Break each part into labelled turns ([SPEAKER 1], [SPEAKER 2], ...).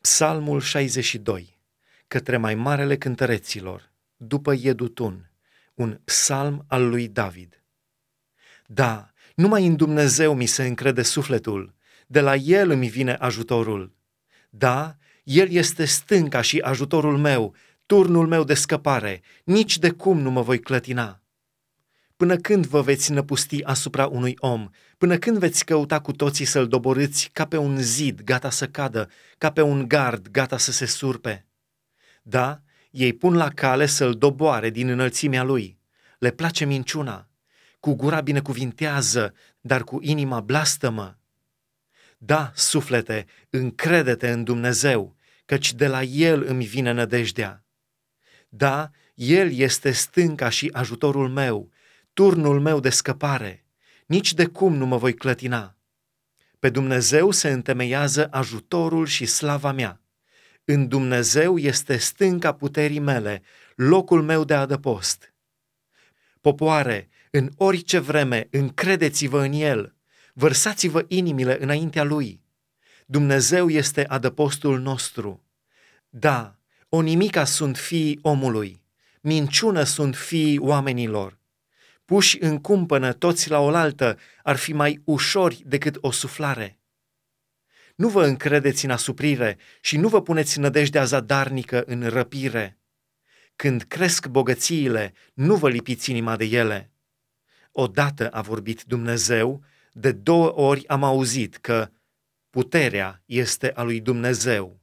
[SPEAKER 1] Psalmul 62, către mai marele cântăreților, după Iedutun, un psalm al lui David. Da, numai în Dumnezeu mi se încrede sufletul, de la El îmi vine ajutorul. Da, El este stânca și ajutorul meu, turnul meu de scăpare, nici de cum nu mă voi clătina. Până când vă veți năpusti asupra unui om? Până când veți căuta cu toții să-l doborâți ca pe un zid gata să cadă, ca pe un gard gata să se surpe? Da, ei pun la cale să-l doboare din înălțimea lui. Le place minciuna. Cu gura binecuvintează, dar cu inima blastămă. Da, suflete, încredete în Dumnezeu, căci de la El îmi vine nădejdea. Da, El este stânca și ajutorul meu, turnul meu de scăpare, nici de cum nu mă voi clătina. Pe Dumnezeu se întemeiază ajutorul și slava mea. În Dumnezeu este stânca puterii mele, locul meu de adăpost. Popoare, în orice vreme, încredeți-vă în El, vărsați-vă inimile înaintea Lui. Dumnezeu este adăpostul nostru. Da, o nimica sunt fiii omului, minciună sunt fiii oamenilor puși în cumpănă toți la oaltă, ar fi mai ușori decât o suflare. Nu vă încredeți în asuprire și nu vă puneți nădejdea zadarnică în răpire. Când cresc bogățiile, nu vă lipiți inima de ele. Odată a vorbit Dumnezeu, de două ori am auzit că puterea este a lui Dumnezeu.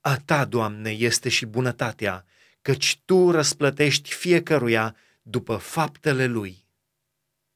[SPEAKER 1] A ta, Doamne, este și bunătatea, căci Tu răsplătești fiecăruia după faptele lui.